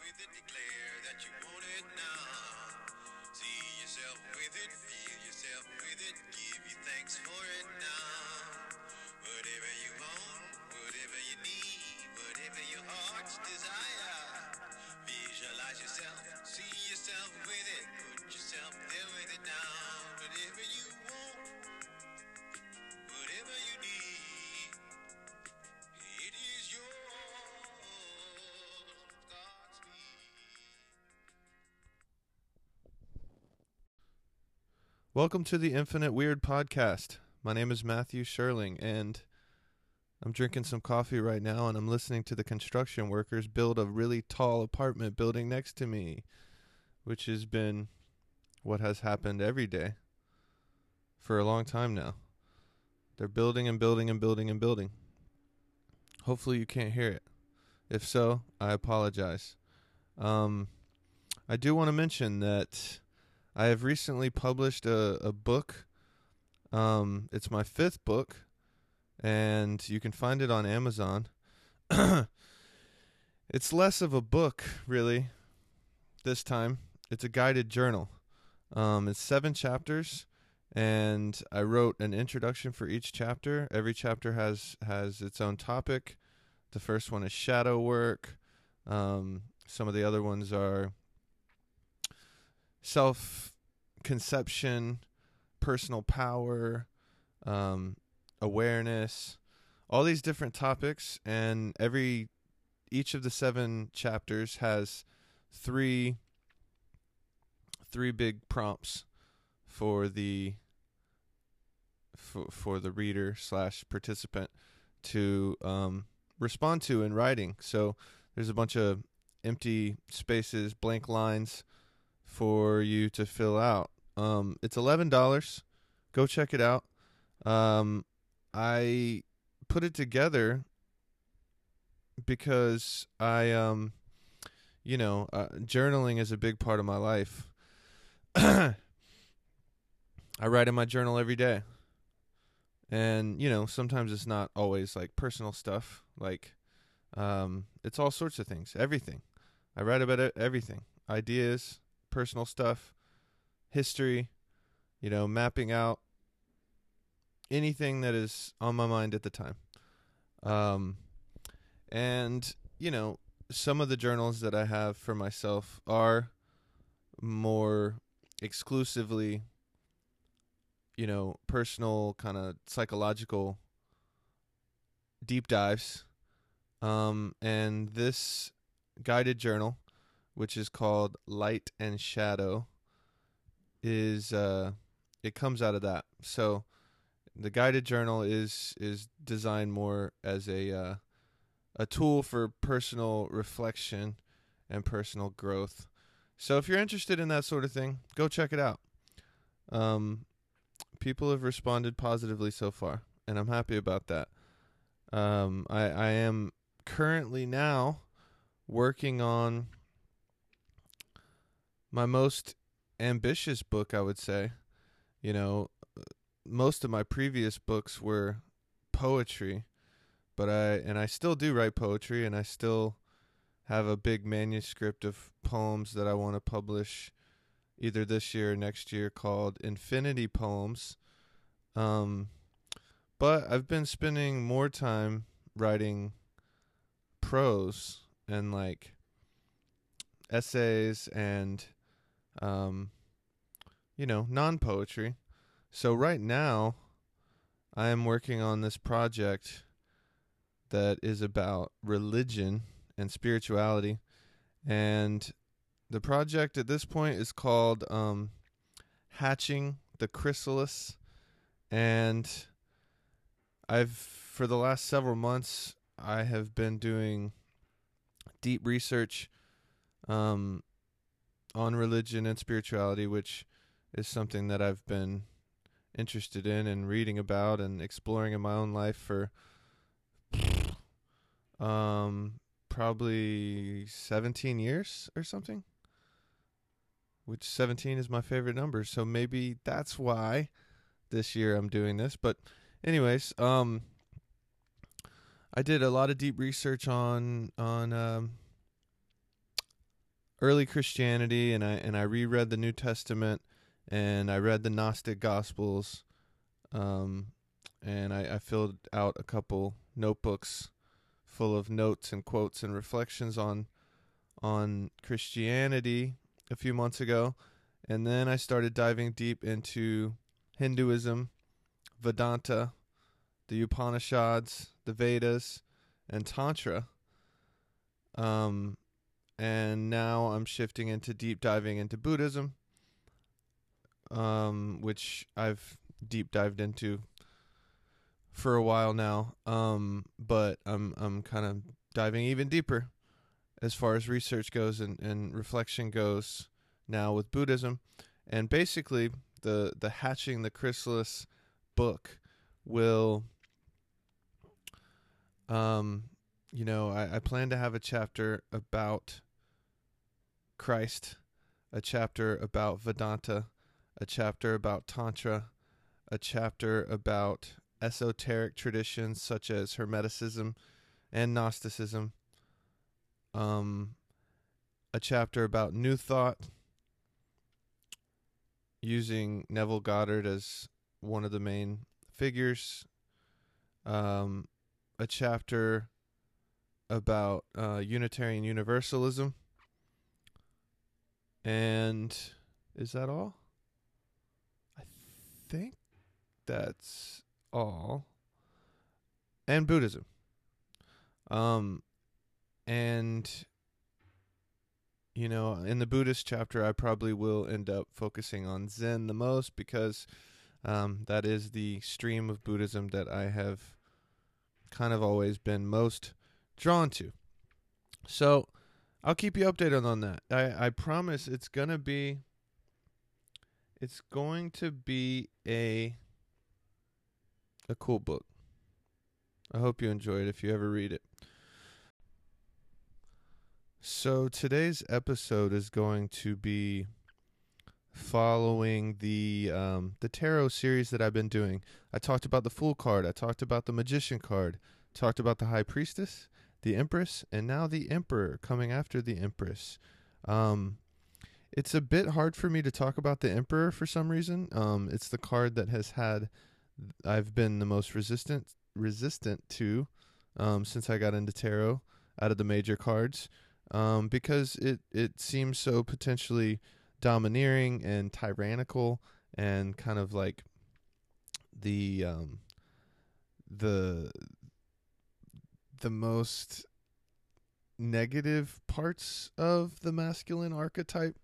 with it, declare that you want it now. See yourself with it, feel yourself with it, give you thanks for it now. Whatever you want, whatever you need, whatever your heart's desire. Visualize yourself, see yourself with it, put yourself there with it now. Whatever you Welcome to the Infinite Weird Podcast. My name is Matthew Sherling, and I'm drinking some coffee right now, and I'm listening to the construction workers build a really tall apartment building next to me, which has been what has happened every day for a long time now. They're building and building and building and building. Hopefully, you can't hear it. If so, I apologize. Um, I do want to mention that I have recently published a, a book. Um, it's my fifth book, and you can find it on Amazon. it's less of a book, really, this time. It's a guided journal. Um, it's seven chapters, and I wrote an introduction for each chapter. Every chapter has has its own topic. The first one is shadow work. Um, some of the other ones are self conception, personal power, um, awareness, all these different topics, and every each of the seven chapters has three three big prompts for the for, for the reader slash participant to um, respond to in writing. So there's a bunch of empty spaces, blank lines for you to fill out. Um, it's eleven dollars. Go check it out. Um, I put it together because I, um, you know, uh, journaling is a big part of my life. I write in my journal every day. And, you know, sometimes it's not always like personal stuff. Like, um, it's all sorts of things, everything. I write about everything ideas, personal stuff, history, you know, mapping out anything that is on my mind at the time. Um, and, you know, some of the journals that I have for myself are more exclusively, you know, personal, kind of psychological deep dives. Um, and this guided journal, which is called Light and Shadow, is uh, it comes out of that. So the guided journal is is designed more as a uh, a tool for personal reflection and personal growth. So if you're interested in that sort of thing, go check it out. Um, people have responded positively so far, and I'm happy about that. Um, I I am currently now working on my most ambitious book, I would say. You know, most of my previous books were poetry, but I and I still do write poetry and I still have a big manuscript of poems that I want to publish either this year or next year called Infinity Poems. Um but I've been spending more time writing prose and like essays and um you know non-poetry. So right now i am working on this project that is about religion and spirituality. And the project at this point is called um hatching the chrysalis. And i've for the last several months i have been doing deep research um, on religion and spirituality, which is something that I've been interested in and reading about and exploring in my own life for um, probably 17 years or something. Which 17 is my favorite number, so maybe that's why this year I'm doing this. But anyways, um I did a lot of deep research on on um early Christianity and I and I reread the New Testament and I read the Gnostic Gospels, um, and I, I filled out a couple notebooks full of notes and quotes and reflections on on Christianity a few months ago, and then I started diving deep into Hinduism, Vedanta, the Upanishads, the Vedas, and Tantra. Um, and now I'm shifting into deep diving into Buddhism, um, which I've deep dived into for a while now. Um, but I'm I'm kind of diving even deeper as far as research goes and, and reflection goes now with Buddhism. And basically the the hatching the chrysalis book will um you know, I, I plan to have a chapter about Christ, a chapter about Vedanta, a chapter about Tantra, a chapter about esoteric traditions such as Hermeticism and Gnosticism, um, a chapter about New Thought, using Neville Goddard as one of the main figures, um, a chapter about uh, Unitarian Universalism, and is that all? I think that's all. And Buddhism. Um and you know, in the Buddhist chapter I probably will end up focusing on Zen the most because um that is the stream of Buddhism that I have kind of always been most drawn to. So I'll keep you updated on that. I, I promise it's gonna be it's going to be a a cool book. I hope you enjoy it if you ever read it. So today's episode is going to be following the um, the tarot series that I've been doing. I talked about the Fool card. I talked about the Magician card. Talked about the High Priestess, the Empress, and now the Emperor coming after the Empress. Um, it's a bit hard for me to talk about the Emperor for some reason. Um, it's the card that has had I've been the most resistant resistant to um, since I got into tarot out of the major cards um, because it it seems so potentially domineering and tyrannical and kind of like the um, the the most negative parts of the masculine archetype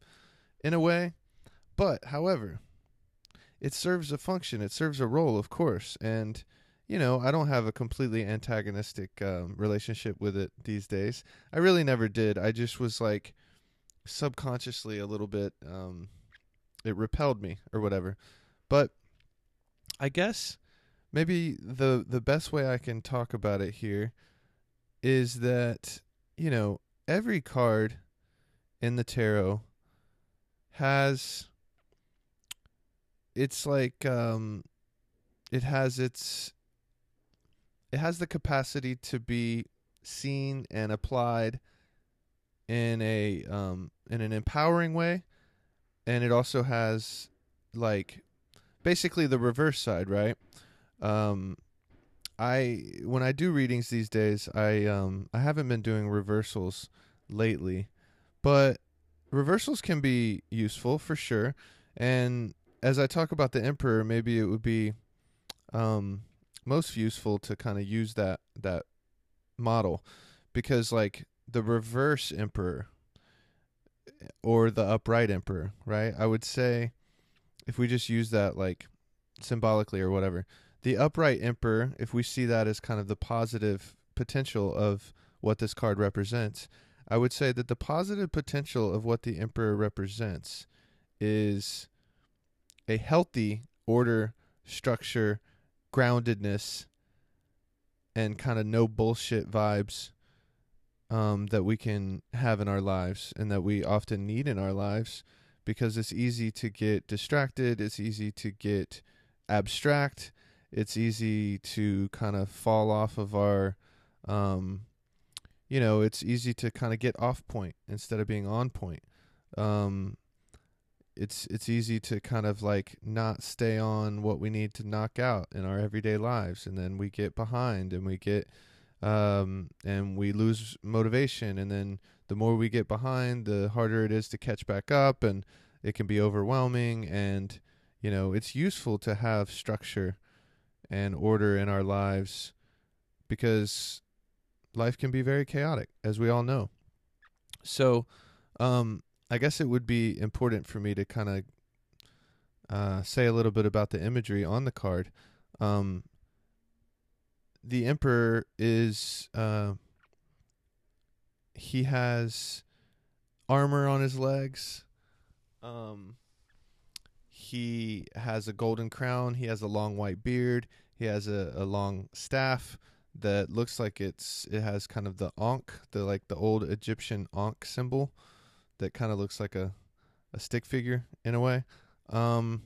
in a way. But however, it serves a function, it serves a role, of course, and you know, I don't have a completely antagonistic um, relationship with it these days. I really never did. I just was like subconsciously a little bit um, it repelled me or whatever. But I guess maybe the the best way I can talk about it here is that you know every card in the tarot has it's like um it has its it has the capacity to be seen and applied in a um in an empowering way. And it also has like basically the reverse side right? Um i when i do readings these days i um i haven't been doing reversals lately but reversals can be useful for sure and as i talk about the emperor maybe it would be um most useful to kind of use that that model because like the reverse emperor or the upright emperor, right? I would say if we just use that like symbolically or whatever, the upright emperor, if we see that as kind of the positive potential of what this card represents, I would say that the positive potential of what the emperor represents is a healthy order, structure, groundedness, and kind of no bullshit vibes um, that we can have in our lives and that we often need in our lives because it's easy to get distracted, it's easy to get abstract, it's easy to kind of fall off of our um, you know, it's easy to kind of get off point instead of being on point. Um, it's it's easy to kind of like not stay on what we need to knock out in our everyday lives, and then we get behind and we get um, and we lose motivation, and then the more we get behind, the harder it is to catch back up, and it can be overwhelming. And you know, it's useful to have structure and order in our lives because life can be very chaotic, as we all know. So, um, I guess it would be important for me to kind of uh, say a little bit about the imagery on the card. Um, the emperor is uh, he has armor on his legs. Um, he has a golden crown. He has a long white beard. He has a, a long staff that looks like it's it has kind of the ankh, the like the old Egyptian ankh symbol that kind of looks like a a stick figure in a way. Um,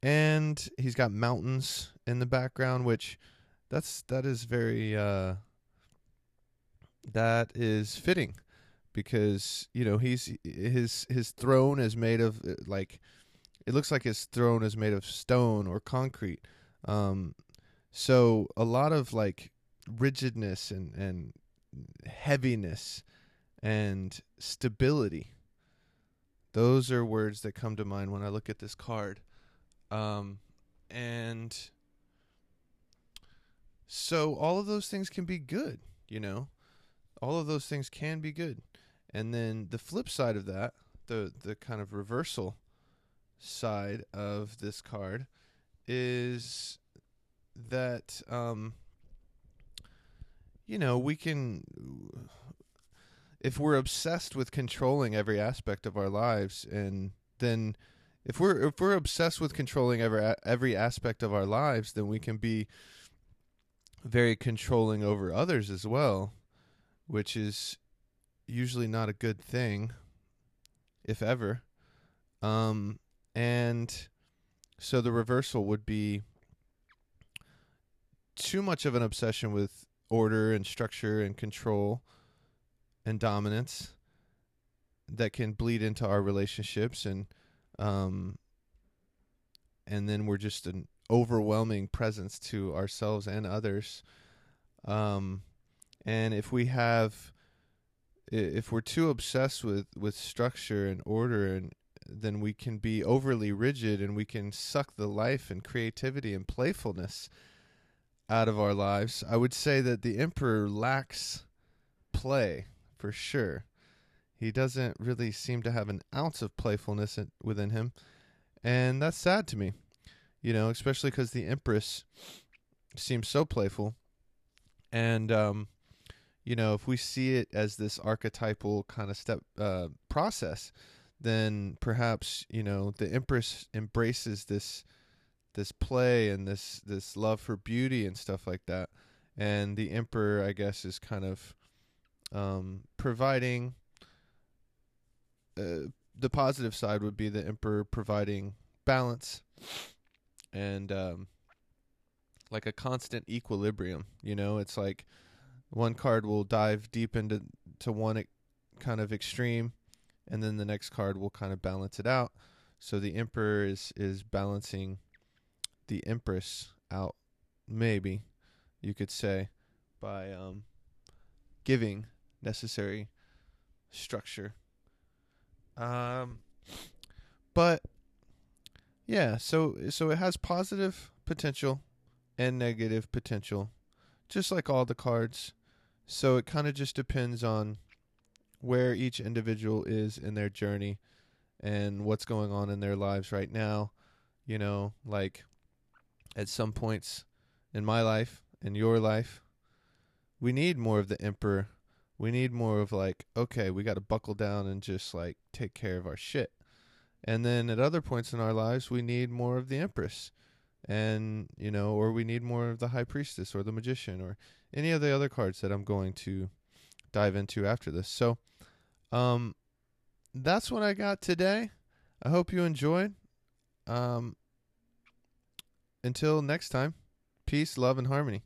and he's got mountains in the background, which that's that is very uh, that is fitting because you know he's his his throne is made of uh, like it looks like his throne is made of stone or concrete. Um, so a lot of like rigidness and and heaviness and stability. Those are words that come to mind when I look at this card. Um, and so all of those things can be good, you know. All of those things can be good. And then the flip side of that, the the kind of reversal side of this card is that um you know, we can if we're obsessed with controlling every aspect of our lives and then if we're if we're obsessed with controlling every every aspect of our lives then we can be very controlling over others as well which is usually not a good thing if ever. Um and so the reversal would be too much of an obsession with order and structure and control and dominance that can bleed into our relationships and um and then we're just an overwhelming presence to ourselves and others. Um and if we have if we're too obsessed with with structure and order and then we can be overly rigid and we can suck the life and creativity and playfulness out of our lives i would say that the emperor lacks play for sure. He doesn't really seem to have an ounce of playfulness in, within him, and that's sad to me. You know, especially because the Empress seems so playful, and um, you know, if we see it as this archetypal kind of step uh, process, then perhaps you know the Empress embraces this this play and this this love for beauty and stuff like that, and the Emperor, I guess, is kind of um, providing uh, the positive side would be the emperor providing balance and um, like a constant equilibrium. You know, it's like one card will dive deep into to one e- kind of extreme, and then the next card will kind of balance it out. So the emperor is is balancing the empress out, maybe you could say, by um, giving necessary structure. Um, but yeah, so so it has positive potential and negative potential, just like all the cards. So it kind of just depends on where each individual is in their journey and what's going on in their lives right now. You know, like at some points in my life, in your life, we need more of the emperor we need more of like, okay, we got to buckle down and just like take care of our shit. And then at other points in our lives, we need more of the Empress. And, you know, or we need more of the High Priestess or the Magician or any of the other cards that I'm going to dive into after this. So, um, that's what I got today. I hope you enjoyed. Um, until next time, peace, love, and harmony.